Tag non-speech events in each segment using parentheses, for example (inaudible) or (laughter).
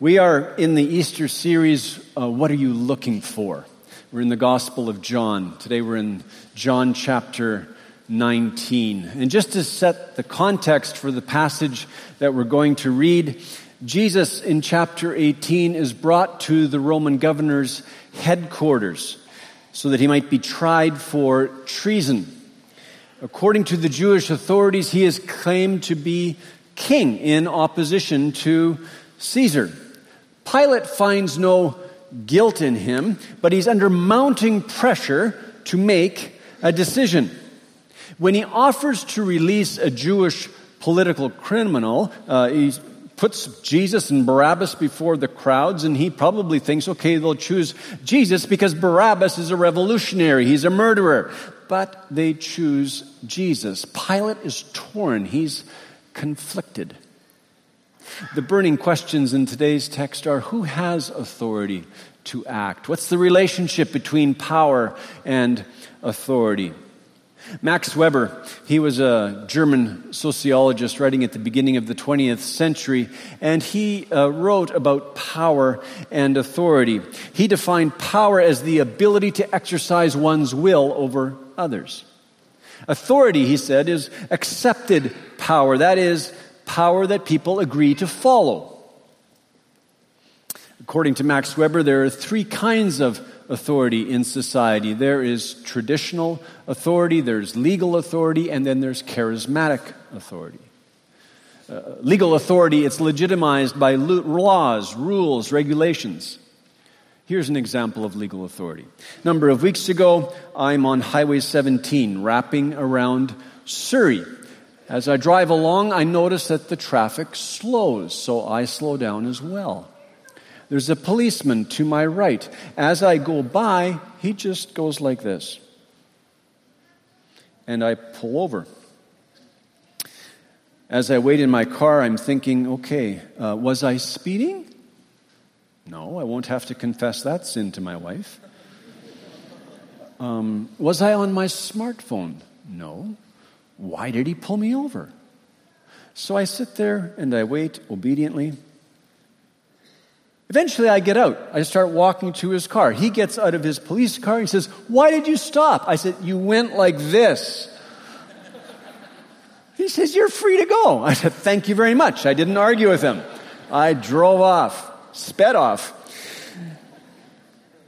We are in the Easter series, uh, What Are You Looking For? We're in the Gospel of John. Today we're in John chapter 19. And just to set the context for the passage that we're going to read, Jesus in chapter 18 is brought to the Roman governor's headquarters so that he might be tried for treason. According to the Jewish authorities, he is claimed to be king in opposition to Caesar. Pilate finds no guilt in him, but he's under mounting pressure to make a decision. When he offers to release a Jewish political criminal, uh, he puts Jesus and Barabbas before the crowds, and he probably thinks, okay, they'll choose Jesus because Barabbas is a revolutionary, he's a murderer. But they choose Jesus. Pilate is torn, he's conflicted. The burning questions in today's text are who has authority to act? What's the relationship between power and authority? Max Weber, he was a German sociologist writing at the beginning of the 20th century, and he uh, wrote about power and authority. He defined power as the ability to exercise one's will over others. Authority, he said, is accepted power. That is, power that people agree to follow. According to Max Weber, there are three kinds of authority in society there is traditional authority, there's legal authority, and then there's charismatic authority. Uh, legal authority, it's legitimized by laws, rules, regulations. Here's an example of legal authority. Number of weeks ago, I'm on Highway 17, wrapping around Surrey. As I drive along, I notice that the traffic slows, so I slow down as well. There's a policeman to my right. As I go by, he just goes like this. And I pull over. As I wait in my car, I'm thinking, okay, uh, was I speeding? No, I won't have to confess that sin to my wife. Um, was I on my smartphone? No. Why did he pull me over? So I sit there and I wait obediently. Eventually, I get out. I start walking to his car. He gets out of his police car. He says, Why did you stop? I said, You went like this. He says, You're free to go. I said, Thank you very much. I didn't argue with him. I drove off, sped off.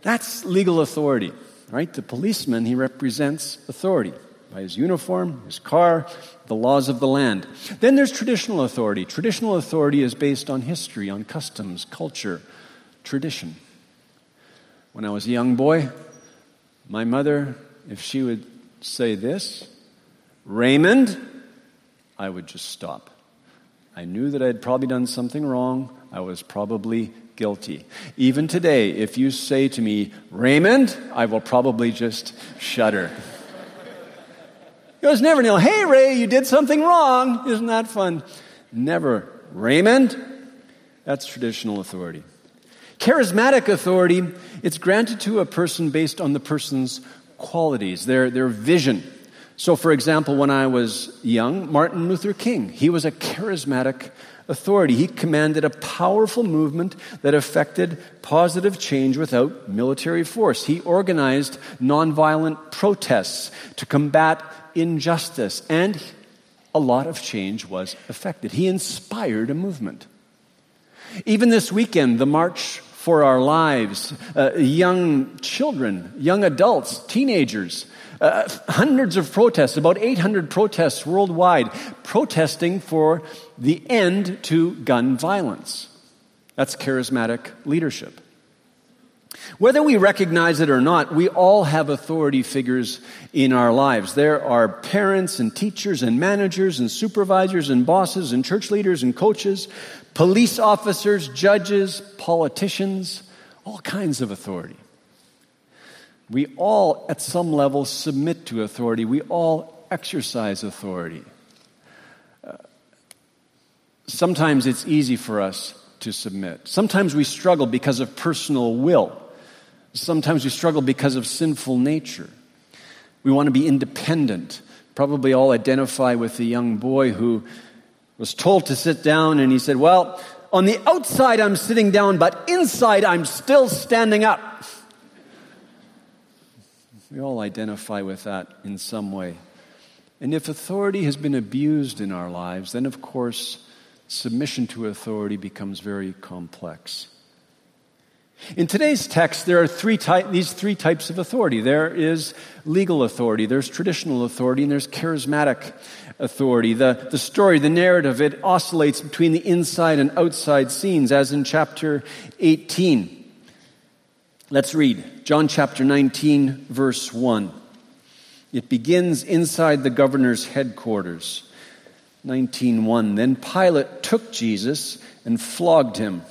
That's legal authority, right? The policeman, he represents authority by his uniform, his car, the laws of the land. Then there's traditional authority. Traditional authority is based on history, on customs, culture, tradition. When I was a young boy, my mother, if she would say this, Raymond, I would just stop. I knew that I had probably done something wrong. I was probably guilty. Even today, if you say to me, Raymond, I will probably just shudder. It was never Neil, hey Ray, you did something wrong. Isn't that fun? Never. Raymond, that's traditional authority. Charismatic authority, it's granted to a person based on the person's qualities, their, their vision. So, for example, when I was young, Martin Luther King, he was a charismatic authority. He commanded a powerful movement that affected positive change without military force. He organized nonviolent protests to combat injustice, and a lot of change was effected. He inspired a movement. Even this weekend, the March for Our Lives, uh, young children, young adults, teenagers, uh, hundreds of protests, about 800 protests worldwide, protesting for the end to gun violence. That's charismatic leadership. Whether we recognize it or not, we all have authority figures in our lives. There are parents and teachers and managers and supervisors and bosses and church leaders and coaches, police officers, judges, politicians, all kinds of authority. We all, at some level, submit to authority. We all exercise authority. Uh, sometimes it's easy for us to submit. Sometimes we struggle because of personal will. Sometimes we struggle because of sinful nature. We want to be independent. Probably all identify with the young boy who was told to sit down and he said, Well, on the outside I'm sitting down, but inside I'm still standing up. We all identify with that in some way. And if authority has been abused in our lives, then of course, submission to authority becomes very complex. In today's text, there are three ty- these three types of authority. There is legal authority, there's traditional authority, and there's charismatic authority. The, the story, the narrative, it oscillates between the inside and outside scenes, as in chapter 18. Let's read John chapter 19, verse 1. It begins inside the governor's headquarters. 19:1 Then Pilate took Jesus and flogged him.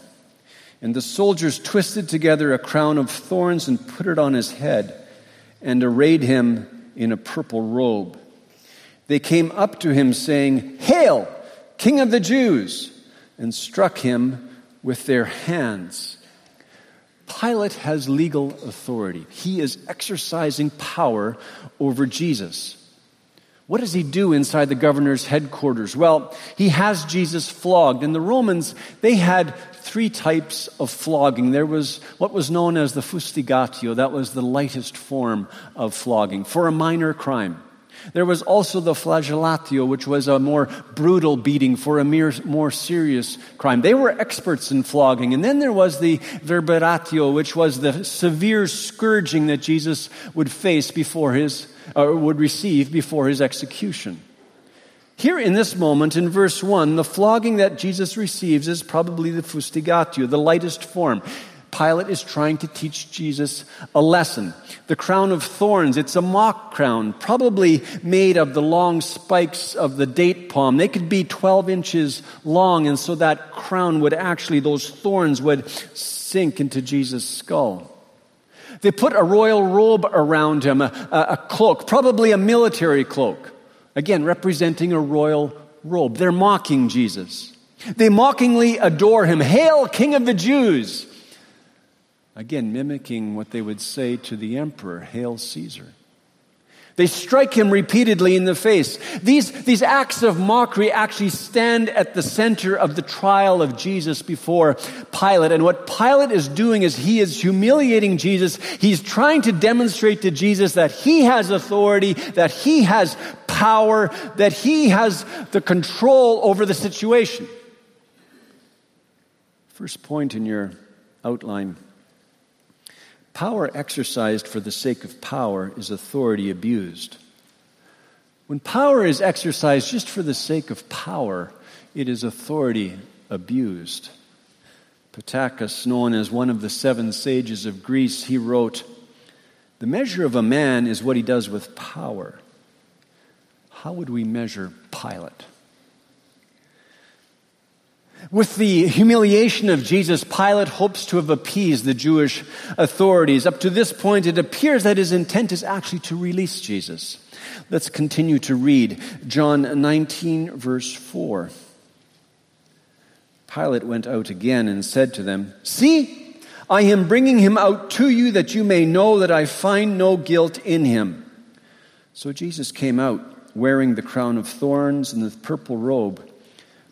And the soldiers twisted together a crown of thorns and put it on his head and arrayed him in a purple robe. They came up to him saying, "Hail, King of the Jews!" and struck him with their hands. Pilate has legal authority. He is exercising power over Jesus. What does he do inside the governor's headquarters? Well, he has Jesus flogged. And the Romans, they had three types of flogging. There was what was known as the fustigatio, that was the lightest form of flogging for a minor crime. There was also the flagellatio, which was a more brutal beating for a mere, more serious crime. They were experts in flogging. And then there was the verberatio, which was the severe scourging that Jesus would face before his, or would receive before his execution. Here in this moment, in verse 1, the flogging that Jesus receives is probably the fustigatio, the lightest form. Pilate is trying to teach Jesus a lesson. The crown of thorns, it's a mock crown, probably made of the long spikes of the date palm. They could be 12 inches long, and so that crown would actually, those thorns would sink into Jesus' skull. They put a royal robe around him, a, a, cloak, probably a military cloak, again, representing a royal robe. They're mocking Jesus. They mockingly adore him. Hail, King of the Jews! Again, mimicking what they would say to the emperor, Hail Caesar. They strike him repeatedly in the face. These, these acts of mockery actually stand at the center of the trial of Jesus before Pilate. And what Pilate is doing is he is humiliating Jesus. He's trying to demonstrate to Jesus that he has authority, that he has power, that he has the control over the situation. First point in your outline Power exercised for the sake of power is authority abused. When power is exercised just for the sake of power, it is authority abused. Pittacus, known as one of the seven sages of Greece, he wrote, The measure of a man is what he does with power. How would we measure Pilate? With the humiliation of Jesus, Pilate hopes to have appeased the Jewish authorities. Up to this point, it appears that his intent is actually to release Jesus. Let's continue to read John 19, verse 4. Pilate went out again and said to them, See, I am bringing him out to you that you may know that I find no guilt in him. So Jesus came out wearing the crown of thorns and the purple robe.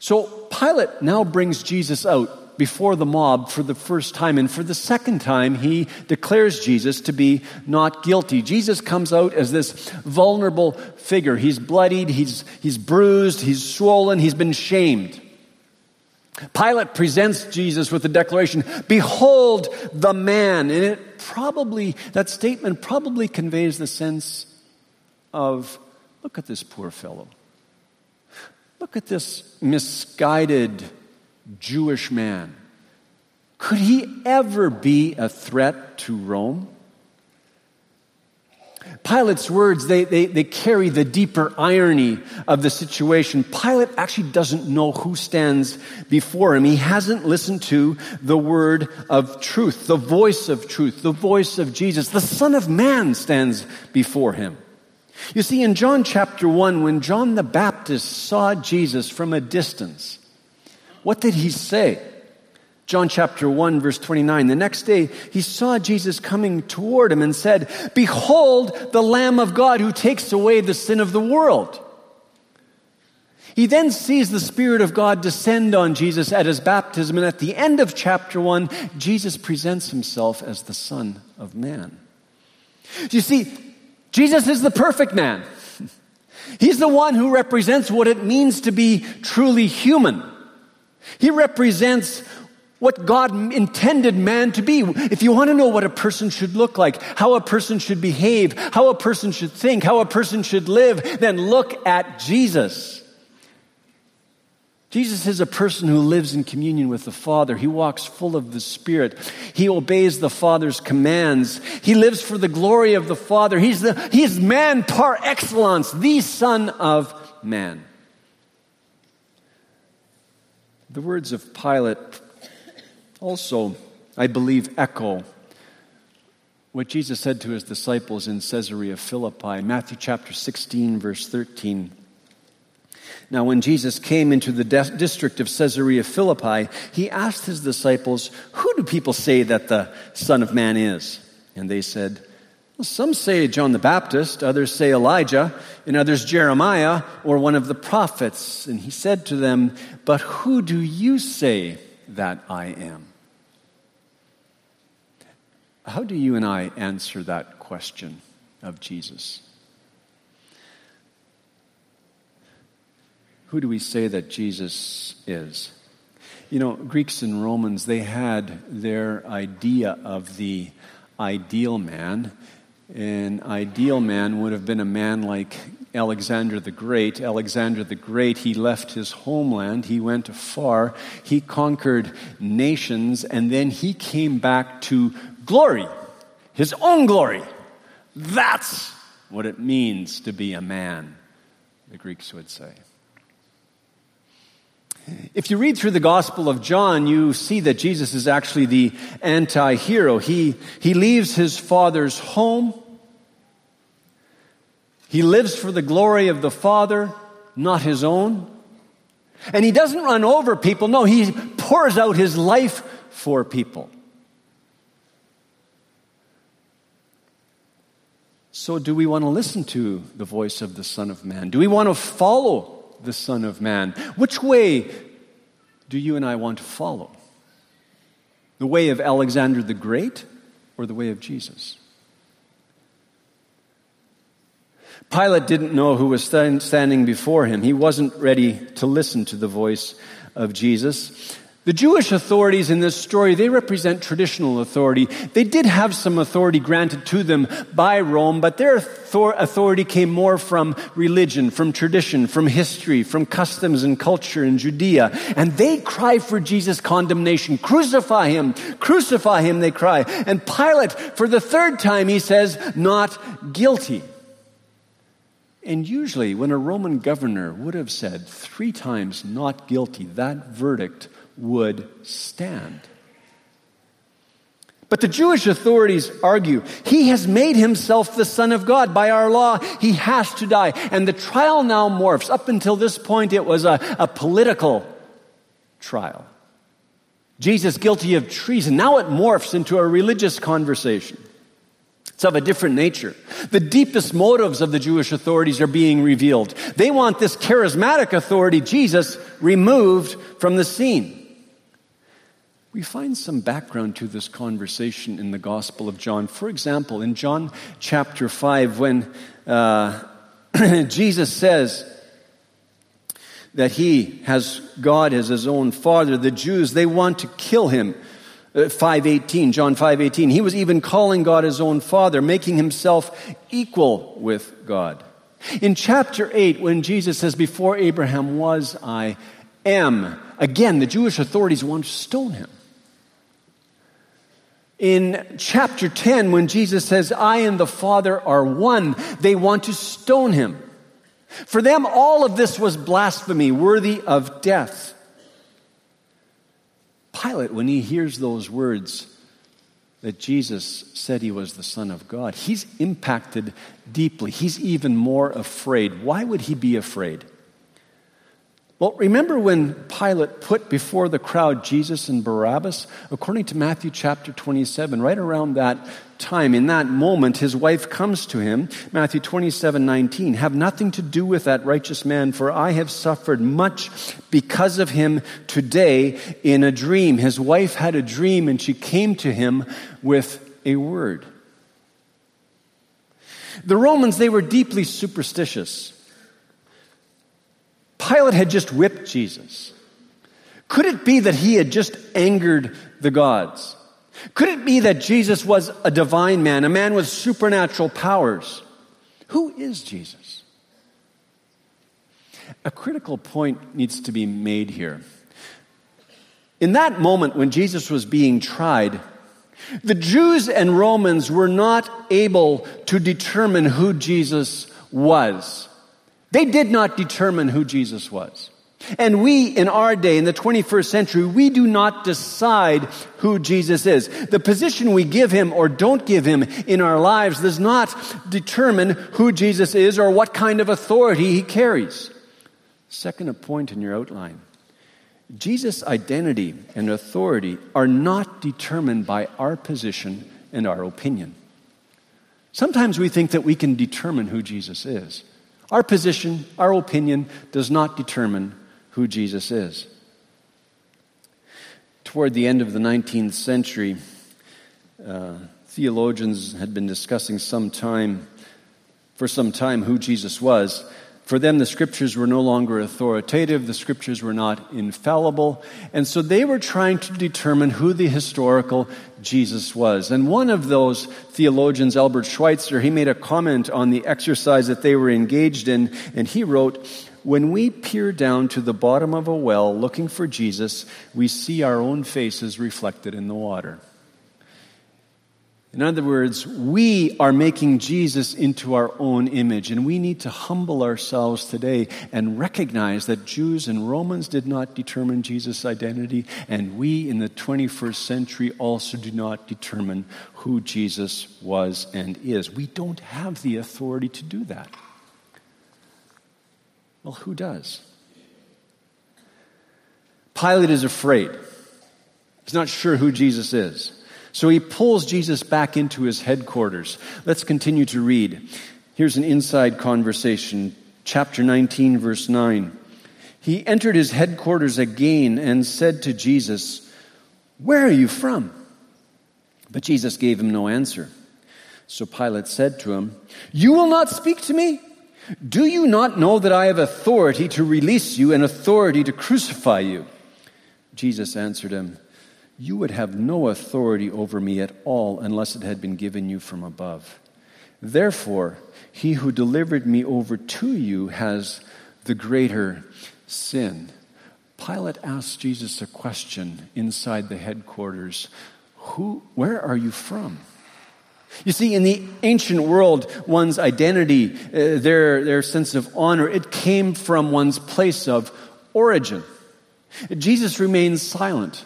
So Pilate now brings Jesus out before the mob for the first time. And for the second time, he declares Jesus to be not guilty. Jesus comes out as this vulnerable figure. He's bloodied, he's, he's bruised, he's swollen, he's been shamed. Pilate presents Jesus with the declaration, Behold the man. And it probably, that statement probably conveys the sense of, Look at this poor fellow. Look at this misguided Jewish man. Could he ever be a threat to Rome? Pilate's words, they, they, they carry the deeper irony of the situation. Pilate actually doesn't know who stands before him. He hasn't listened to the word of truth, the voice of truth, the voice of Jesus. The Son of Man stands before him. You see, in John chapter 1, when John the Baptist saw Jesus from a distance, what did he say? John chapter 1 verse 29. The next day he saw Jesus coming toward him and said, Behold the Lamb of God who takes away the sin of the world. He then sees the Spirit of God descend on Jesus at his baptism, and at the end of chapter 1, Jesus presents himself as the Son of Man. You see, Jesus is the perfect man. He's the one who represents what it means to be truly human. He represents what God intended man to be. If you want to know what a person should look like, how a person should behave, how a person should think, how a person should live, then look at Jesus. Jesus is a person who lives in communion with the Father. He walks full of the Spirit. He obeys the Father's commands. He lives for the glory of the Father. He's, the, he's man par excellence, the Son of Man. The words of Pilate also, I believe, echo what Jesus said to his disciples in Caesarea Philippi, Matthew chapter 16, verse 13. Now, when Jesus came into the de- district of Caesarea Philippi, he asked his disciples, Who do people say that the Son of Man is? And they said, well, Some say John the Baptist, others say Elijah, and others Jeremiah or one of the prophets. And he said to them, But who do you say that I am? How do you and I answer that question of Jesus? Who do we say that Jesus is? You know, Greeks and Romans, they had their idea of the ideal man. An ideal man would have been a man like Alexander the Great. Alexander the Great, he left his homeland, he went afar, he conquered nations, and then he came back to glory, his own glory. That's what it means to be a man, the Greeks would say. If you read through the Gospel of John, you see that Jesus is actually the anti hero. He, he leaves his father's home. He lives for the glory of the Father, not his own. And he doesn't run over people. No, he pours out his life for people. So, do we want to listen to the voice of the Son of Man? Do we want to follow the Son of Man? Which way do you and I want to follow? The way of Alexander the Great or the way of Jesus? Pilate didn't know who was standing before him. He wasn't ready to listen to the voice of Jesus. The Jewish authorities in this story, they represent traditional authority. They did have some authority granted to them by Rome, but their authority came more from religion, from tradition, from history, from customs and culture in Judea. And they cry for Jesus' condemnation. Crucify him! Crucify him, they cry. And Pilate, for the third time, he says, not guilty. And usually, when a Roman governor would have said three times not guilty, that verdict would stand. But the Jewish authorities argue he has made himself the Son of God. By our law, he has to die. And the trial now morphs. Up until this point, it was a, a political trial. Jesus guilty of treason. Now it morphs into a religious conversation. It's of a different nature. The deepest motives of the Jewish authorities are being revealed. They want this charismatic authority, Jesus, removed from the scene. We find some background to this conversation in the Gospel of John. For example, in John chapter 5, when uh, (clears throat) Jesus says that he has God as his own father, the Jews, they want to kill him. Uh, 518 john 518 he was even calling god his own father making himself equal with god in chapter 8 when jesus says before abraham was i am again the jewish authorities want to stone him In chapter 10, when Jesus says, I and the Father are one, they want to stone him. For them, all of this was blasphemy, worthy of death. Pilate, when he hears those words that Jesus said he was the Son of God, he's impacted deeply. He's even more afraid. Why would he be afraid? Well, remember when Pilate put before the crowd Jesus and Barabbas? According to Matthew chapter 27, right around that time, in that moment, his wife comes to him, Matthew 27 19, have nothing to do with that righteous man, for I have suffered much because of him today in a dream. His wife had a dream and she came to him with a word. The Romans, they were deeply superstitious. Pilate had just whipped Jesus. Could it be that he had just angered the gods? Could it be that Jesus was a divine man, a man with supernatural powers? Who is Jesus? A critical point needs to be made here. In that moment when Jesus was being tried, the Jews and Romans were not able to determine who Jesus was. They did not determine who Jesus was. And we, in our day, in the 21st century, we do not decide who Jesus is. The position we give him or don't give him in our lives does not determine who Jesus is or what kind of authority he carries. Second point in your outline Jesus' identity and authority are not determined by our position and our opinion. Sometimes we think that we can determine who Jesus is. Our position, our opinion, does not determine who Jesus is. Toward the end of the 19th century, uh, theologians had been discussing some time, for some time, who Jesus was. For them, the scriptures were no longer authoritative, the scriptures were not infallible, and so they were trying to determine who the historical Jesus was. And one of those theologians, Albert Schweitzer, he made a comment on the exercise that they were engaged in, and he wrote, When we peer down to the bottom of a well looking for Jesus, we see our own faces reflected in the water. In other words, we are making Jesus into our own image, and we need to humble ourselves today and recognize that Jews and Romans did not determine Jesus' identity, and we in the 21st century also do not determine who Jesus was and is. We don't have the authority to do that. Well, who does? Pilate is afraid. He's not sure who Jesus is. So he pulls Jesus back into his headquarters. Let's continue to read. Here's an inside conversation, chapter 19, verse 9. He entered his headquarters again and said to Jesus, Where are you from? But Jesus gave him no answer. So Pilate said to him, You will not speak to me? Do you not know that I have authority to release you and authority to crucify you? Jesus answered him, you would have no authority over me at all unless it had been given you from above. Therefore, he who delivered me over to you has the greater sin. Pilate asked Jesus a question inside the headquarters Who, Where are you from? You see, in the ancient world, one's identity, uh, their, their sense of honor, it came from one's place of origin. Jesus remains silent.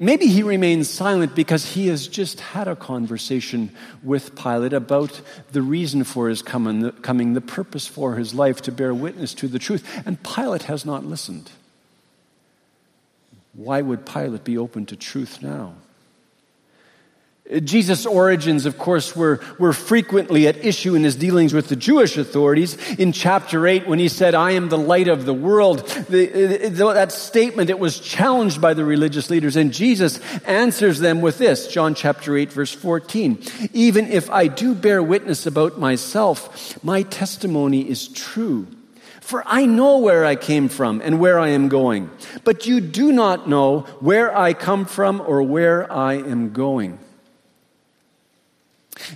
Maybe he remains silent because he has just had a conversation with Pilate about the reason for his coming, the purpose for his life to bear witness to the truth, and Pilate has not listened. Why would Pilate be open to truth now? Jesus' origins, of course, were, were frequently at issue in his dealings with the Jewish authorities. In chapter 8, when he said, I am the light of the world, the, the, that statement, it was challenged by the religious leaders. And Jesus answers them with this, John chapter 8, verse 14. Even if I do bear witness about myself, my testimony is true. For I know where I came from and where I am going. But you do not know where I come from or where I am going.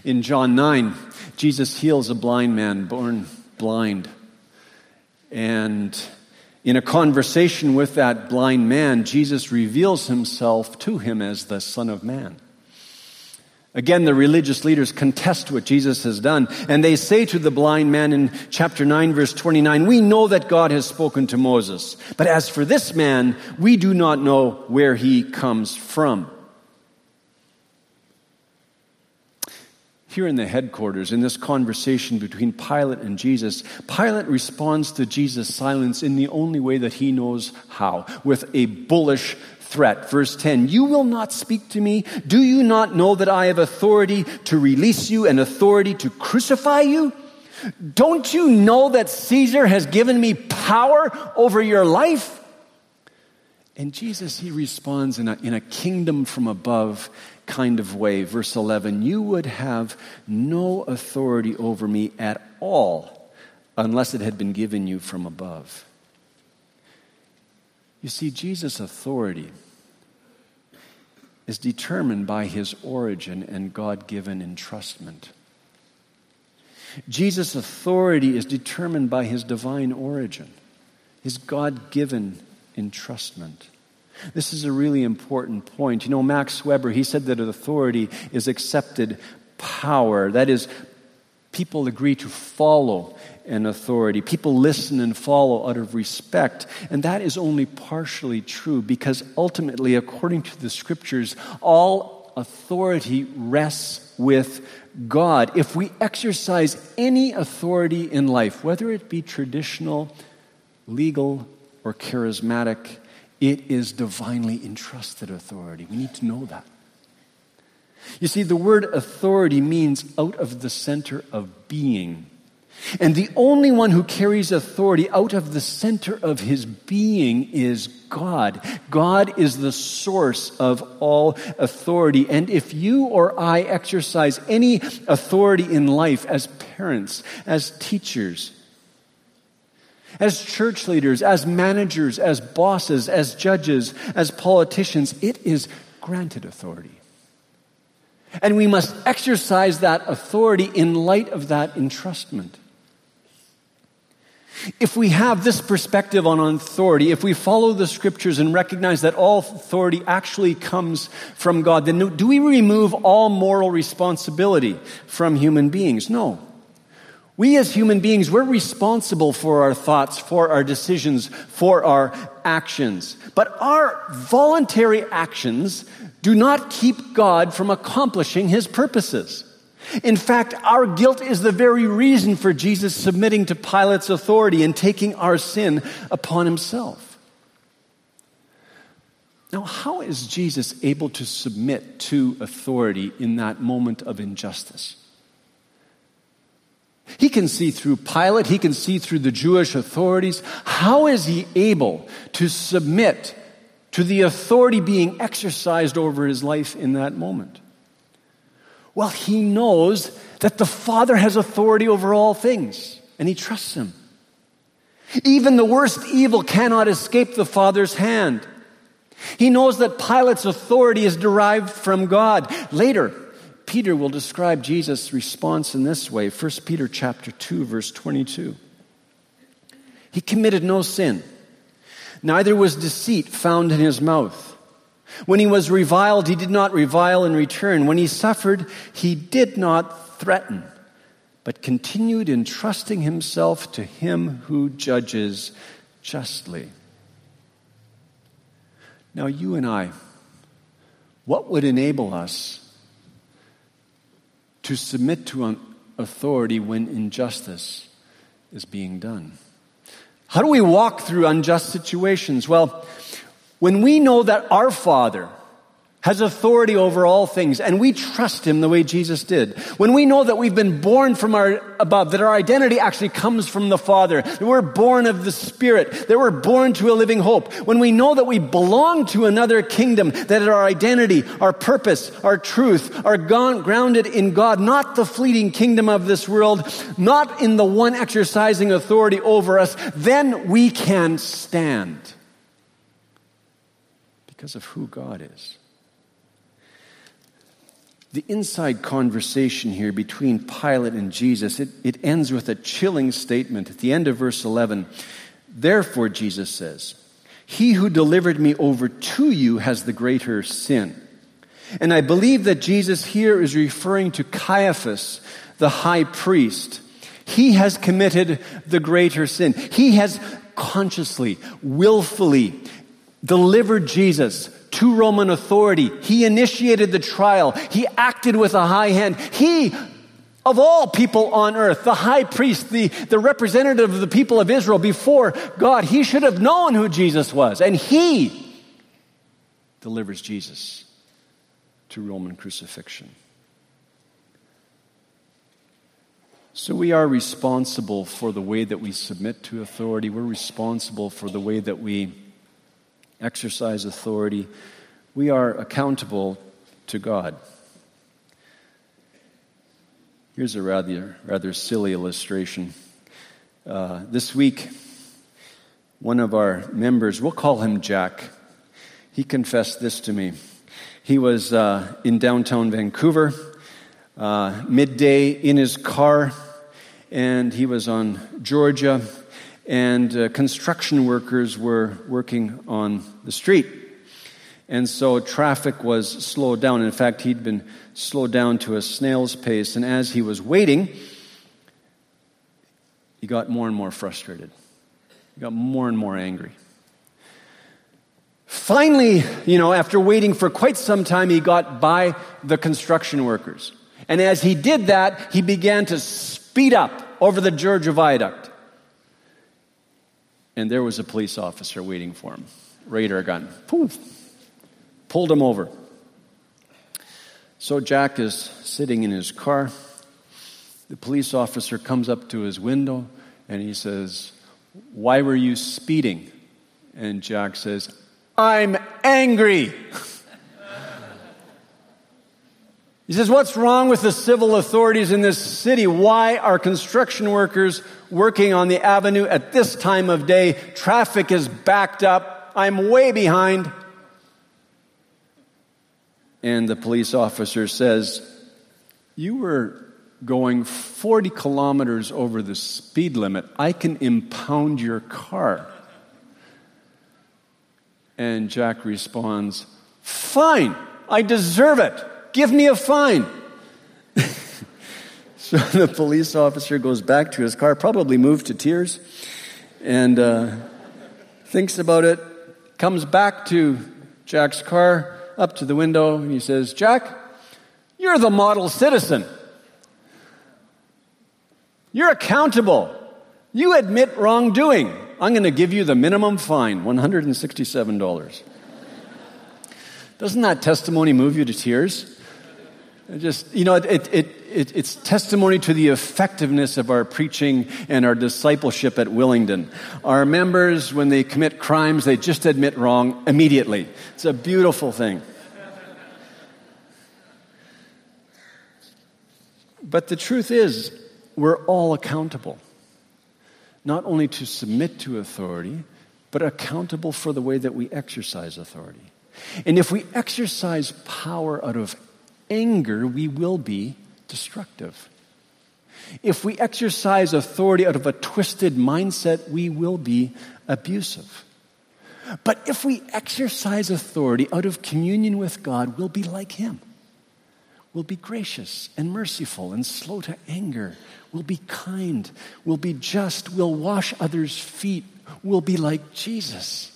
In John 9, Jesus heals a blind man born blind. And in a conversation with that blind man, Jesus reveals himself to him as the Son of Man. Again, the religious leaders contest what Jesus has done, and they say to the blind man in chapter 9, verse 29, We know that God has spoken to Moses, but as for this man, we do not know where he comes from. Here in the headquarters, in this conversation between Pilate and Jesus, Pilate responds to Jesus' silence in the only way that he knows how, with a bullish threat. Verse 10 You will not speak to me. Do you not know that I have authority to release you and authority to crucify you? Don't you know that Caesar has given me power over your life? And Jesus, he responds in a, in a kingdom from above kind of way. Verse 11 You would have no authority over me at all unless it had been given you from above. You see, Jesus' authority is determined by his origin and God given entrustment. Jesus' authority is determined by his divine origin, his God given entrustment. This is a really important point. You know, Max Weber, he said that authority is accepted power. That is, people agree to follow an authority. People listen and follow out of respect. And that is only partially true because ultimately, according to the scriptures, all authority rests with God. If we exercise any authority in life, whether it be traditional, legal, or charismatic, it is divinely entrusted authority. We need to know that. You see, the word authority means out of the center of being. And the only one who carries authority out of the center of his being is God. God is the source of all authority. And if you or I exercise any authority in life as parents, as teachers, as church leaders, as managers, as bosses, as judges, as politicians, it is granted authority. And we must exercise that authority in light of that entrustment. If we have this perspective on authority, if we follow the scriptures and recognize that all authority actually comes from God, then do we remove all moral responsibility from human beings? No. We as human beings, we're responsible for our thoughts, for our decisions, for our actions. But our voluntary actions do not keep God from accomplishing his purposes. In fact, our guilt is the very reason for Jesus submitting to Pilate's authority and taking our sin upon himself. Now, how is Jesus able to submit to authority in that moment of injustice? He can see through Pilate, he can see through the Jewish authorities. How is he able to submit to the authority being exercised over his life in that moment? Well, he knows that the Father has authority over all things, and he trusts him. Even the worst evil cannot escape the Father's hand. He knows that Pilate's authority is derived from God. Later, Peter will describe Jesus' response in this way 1 Peter chapter 2 verse 22. He committed no sin. Neither was deceit found in his mouth. When he was reviled, he did not revile in return. When he suffered, he did not threaten, but continued entrusting himself to him who judges justly. Now, you and I, what would enable us to submit to an authority when injustice is being done? How do we walk through unjust situations? Well, when we know that our Father has authority over all things and we trust Him the way Jesus did, when we know that we've been born from our above, that our identity actually comes from the Father, that we're born of the Spirit, that we're born to a living hope, when we know that we belong to another kingdom, that our identity, our purpose, our truth are grounded in God, not the fleeting kingdom of this world, not in the one exercising authority over us, then we can stand because of who God is. The inside conversation here between Pilate and Jesus, it, it ends with a chilling statement at the end of verse 11. Therefore, Jesus says, He who delivered me over to you has the greater sin. And I believe that Jesus here is referring to Caiaphas, the high priest. He has committed the greater sin. He has consciously, willfully delivered Jesus to Roman authority. He initiated the trial. He acted with a high hand. He, of all people on earth, the high priest, the, the representative of the people of Israel before God, he should have known who Jesus was. And he delivers Jesus to Roman crucifixion. So we are responsible for the way that we submit to authority. We're responsible for the way that we exercise authority. We are accountable to God. Here's a rather, rather silly illustration. Uh, this week, one of our members, we'll call him Jack, he confessed this to me. He was uh, in downtown Vancouver uh, midday in his car, and he was on Georgia, and uh, construction workers were working on the street. And so traffic was slowed down. In fact, he'd been slowed down to a snail's pace, and as he was waiting, he got more and more frustrated. He got more and more angry. Finally, you know, after waiting for quite some time, he got by the construction workers. And as he did that, he began to speed up over the Georgia Viaduct. And there was a police officer waiting for him. Radar gun. Poof. Pulled him over. So Jack is sitting in his car. The police officer comes up to his window and he says, Why were you speeding? And Jack says, I'm angry. (laughs) He says, What's wrong with the civil authorities in this city? Why are construction workers working on the avenue at this time of day? Traffic is backed up. I'm way behind. And the police officer says, You were going 40 kilometers over the speed limit. I can impound your car. And Jack responds, Fine, I deserve it. Give me a fine. (laughs) so the police officer goes back to his car, probably moved to tears, and uh, thinks about it, comes back to Jack's car, up to the window, and he says, Jack, you're the model citizen. You're accountable. You admit wrongdoing. I'm going to give you the minimum fine $167. Doesn't that testimony move you to tears? Just, you know, it, it, it, it's testimony to the effectiveness of our preaching and our discipleship at Willingdon. Our members, when they commit crimes, they just admit wrong immediately. It's a beautiful thing. But the truth is, we're all accountable. Not only to submit to authority, but accountable for the way that we exercise authority. And if we exercise power out of anger, we will be destructive. If we exercise authority out of a twisted mindset, we will be abusive. But if we exercise authority out of communion with God, we'll be like Him. We'll be gracious and merciful and slow to anger. We'll be kind. We'll be just. We'll wash others' feet. We'll be like Jesus.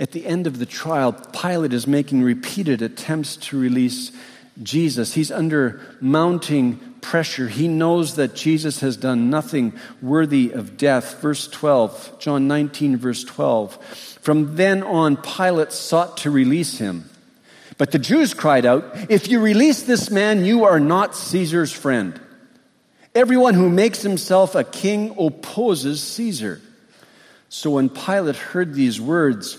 At the end of the trial, Pilate is making repeated attempts to release Jesus. He's under mounting pressure. He knows that Jesus has done nothing worthy of death. Verse 12, John 19, verse 12. From then on, Pilate sought to release him. But the Jews cried out, If you release this man, you are not Caesar's friend. Everyone who makes himself a king opposes Caesar. So when Pilate heard these words,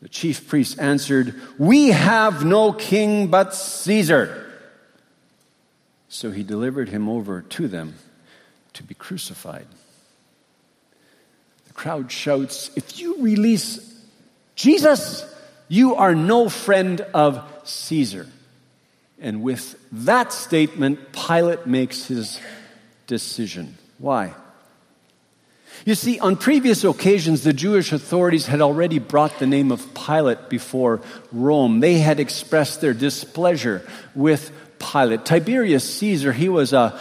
The chief priests answered, We have no king but Caesar. So he delivered him over to them to be crucified. The crowd shouts, If you release Jesus, you are no friend of Caesar. And with that statement, Pilate makes his decision. Why? You see, on previous occasions, the Jewish authorities had already brought the name of Pilate before Rome. They had expressed their displeasure with Pilate. Tiberius Caesar, he was a,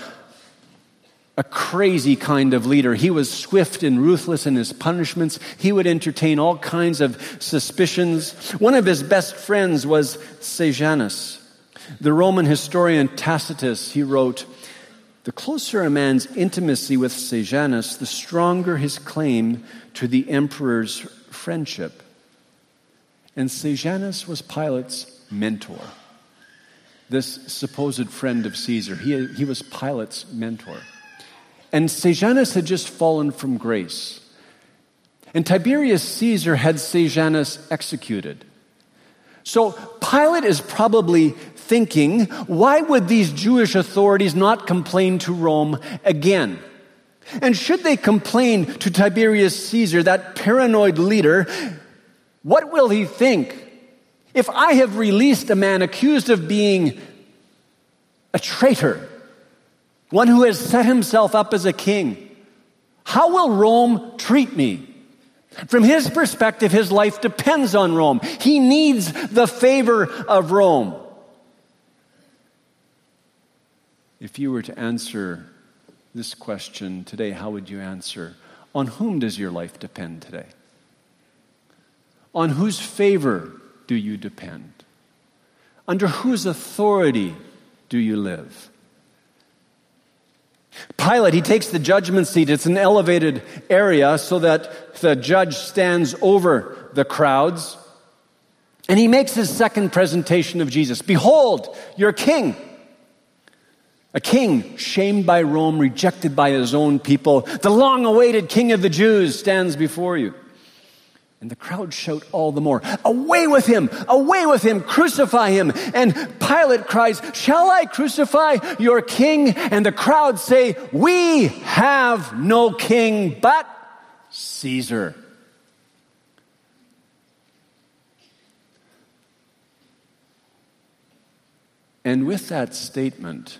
a crazy kind of leader. He was swift and ruthless in his punishments. He would entertain all kinds of suspicions. One of his best friends was Sejanus. The Roman historian Tacitus, he wrote, the closer a man's intimacy with Sejanus, the stronger his claim to the emperor's friendship. And Sejanus was Pilate's mentor. This supposed friend of Caesar, he, he was Pilate's mentor. And Sejanus had just fallen from grace. And Tiberius Caesar had Sejanus executed. So Pilate is probably thinking, why would these Jewish authorities not complain to Rome again? And should they complain to Tiberius Caesar, that paranoid leader, what will he think? If I have released a man accused of being a traitor, one who has set himself up as a king, how will Rome treat me? From his perspective, his life depends on Rome. He needs the favor of Rome. If you were to answer this question today, how would you answer? On whom does your life depend today? On whose favor do you depend? Under whose authority do you live? Pilate, he takes the judgment seat. It's an elevated area so that the judge stands over the crowds. And he makes his second presentation of Jesus Behold, your king. A king shamed by Rome, rejected by his own people. The long awaited king of the Jews stands before you. And the crowd shout all the more, Away with him! Away with him! Crucify him! And Pilate cries, Shall I crucify your king? And the crowd say, We have no king but Caesar. And with that statement,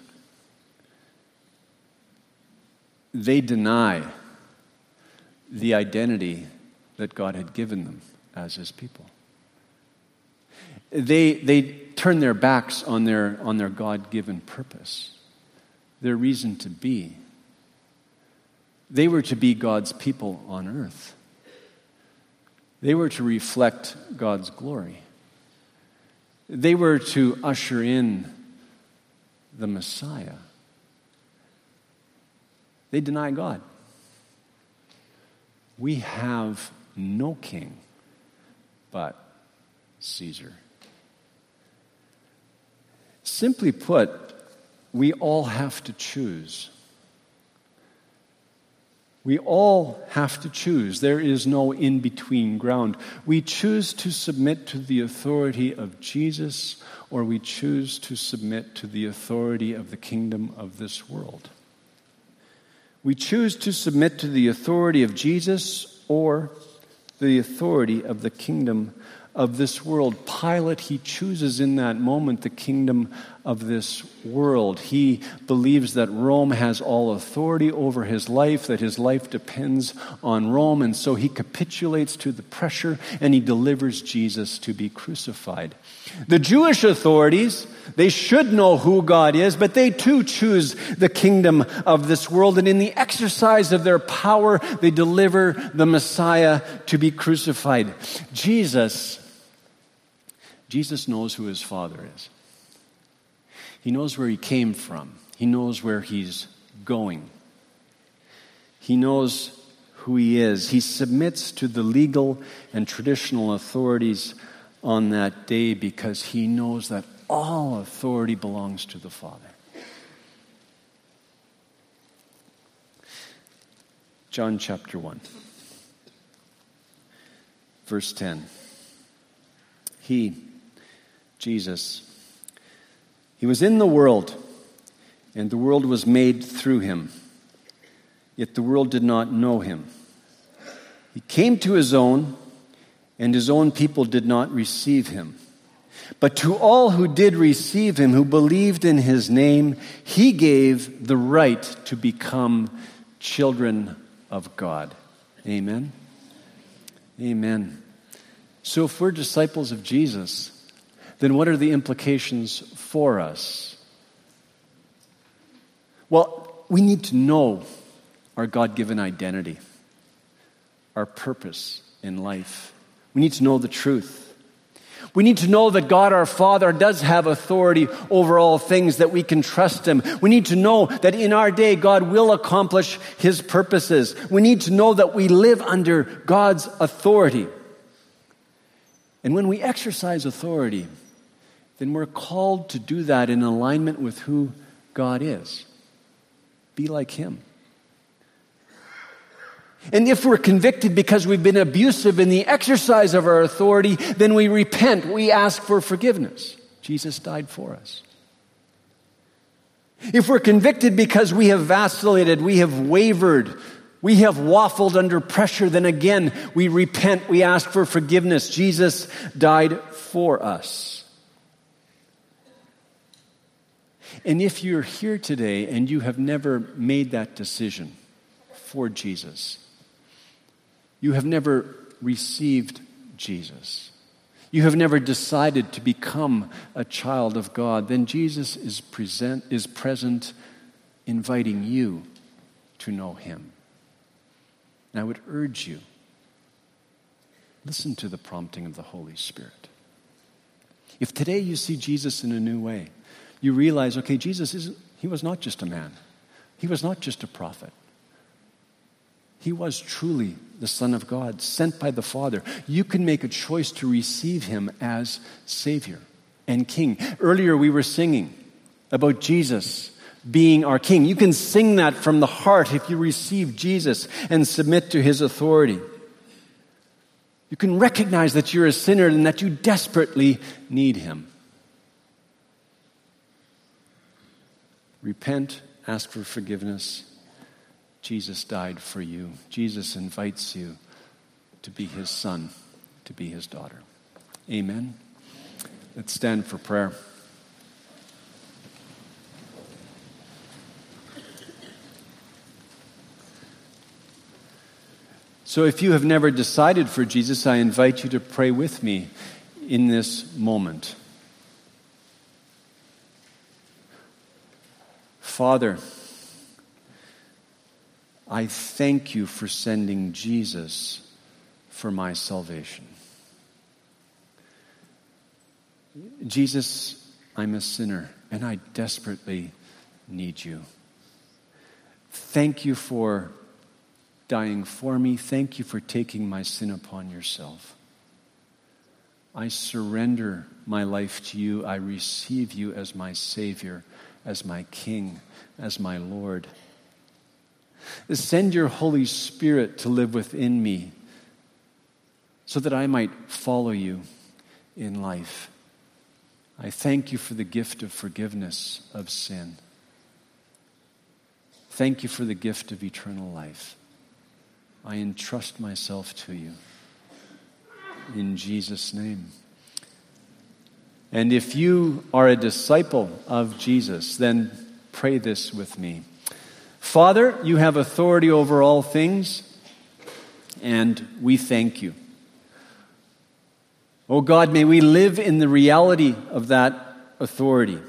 they deny the identity that God had given them as his people. They, they turn their backs on their, on their God given purpose, their reason to be. They were to be God's people on earth. They were to reflect God's glory. They were to usher in the Messiah. They deny God. We have no king but Caesar. Simply put, we all have to choose. We all have to choose. There is no in between ground. We choose to submit to the authority of Jesus, or we choose to submit to the authority of the kingdom of this world. We choose to submit to the authority of Jesus or the authority of the kingdom of this world. Pilate, he chooses in that moment the kingdom of this world. He believes that Rome has all authority over his life, that his life depends on Rome, and so he capitulates to the pressure and he delivers Jesus to be crucified. The Jewish authorities, they should know who God is, but they too choose the kingdom of this world, and in the exercise of their power, they deliver the Messiah to be crucified. Jesus Jesus knows who his Father is. He knows where he came from, he knows where he's going. He knows who he is. He submits to the legal and traditional authorities on that day because he knows that all authority belongs to the Father. John chapter 1, verse 10. He, Jesus. He was in the world, and the world was made through him. Yet the world did not know him. He came to his own, and his own people did not receive him. But to all who did receive him, who believed in his name, he gave the right to become children of God. Amen. Amen. So, if we're disciples of Jesus, then what are the implications for us? Well, we need to know our God given identity, our purpose in life. We need to know the truth. We need to know that God our Father does have authority over all things, that we can trust Him. We need to know that in our day God will accomplish His purposes. We need to know that we live under God's authority. And when we exercise authority, then we're called to do that in alignment with who God is. Be like Him. And if we're convicted because we've been abusive in the exercise of our authority, then we repent. We ask for forgiveness. Jesus died for us. If we're convicted because we have vacillated, we have wavered, we have waffled under pressure, then again we repent, we ask for forgiveness. Jesus died for us. And if you're here today and you have never made that decision for Jesus, you have never received Jesus, you have never decided to become a child of God, then Jesus is, present, is present inviting you to know Him. And I would urge you listen to the prompting of the Holy Spirit. If today you see Jesus in a new way, you realize, okay, Jesus is he was not just a man. He was not just a prophet. He was truly the Son of God, sent by the Father. You can make a choice to receive him as Savior and King. Earlier, we were singing about Jesus being our King. You can sing that from the heart if you receive Jesus and submit to his authority. You can recognize that you're a sinner and that you desperately need him. Repent, ask for forgiveness Jesus died for you. Jesus invites you to be his son, to be his daughter. Amen. Let's stand for prayer. So, if you have never decided for Jesus, I invite you to pray with me in this moment. Father, I thank you for sending Jesus for my salvation. Jesus, I'm a sinner and I desperately need you. Thank you for dying for me. Thank you for taking my sin upon yourself. I surrender my life to you. I receive you as my Savior, as my King, as my Lord. Send your Holy Spirit to live within me so that I might follow you in life. I thank you for the gift of forgiveness of sin. Thank you for the gift of eternal life. I entrust myself to you. In Jesus' name. And if you are a disciple of Jesus, then pray this with me. Father, you have authority over all things, and we thank you. Oh God, may we live in the reality of that authority.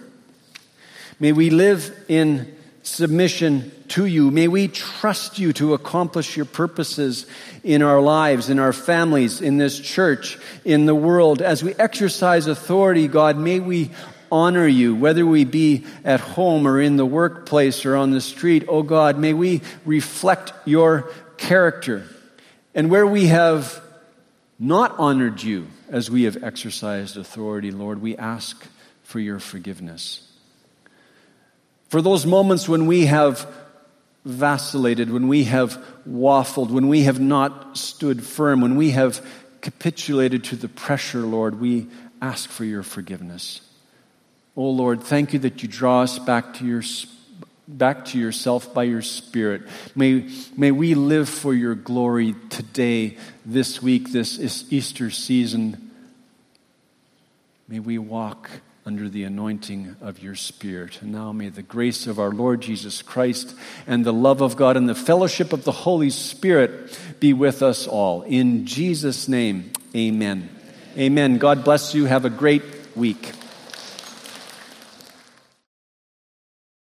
May we live in submission to you. May we trust you to accomplish your purposes in our lives, in our families, in this church, in the world. As we exercise authority, God, may we honor you, whether we be at home or in the workplace or on the street. Oh God, may we reflect your character. And where we have not honored you as we have exercised authority, Lord, we ask for your forgiveness. For those moments when we have vacillated, when we have waffled, when we have not stood firm, when we have capitulated to the pressure, Lord, we ask for your forgiveness. Oh Lord, thank you that you draw us back to your back to yourself by your Spirit. May, may we live for your glory today, this week, this Easter season. May we walk under the anointing of your Spirit. And now may the grace of our Lord Jesus Christ and the love of God and the fellowship of the Holy Spirit be with us all. In Jesus' name, amen. Amen. God bless you. Have a great week.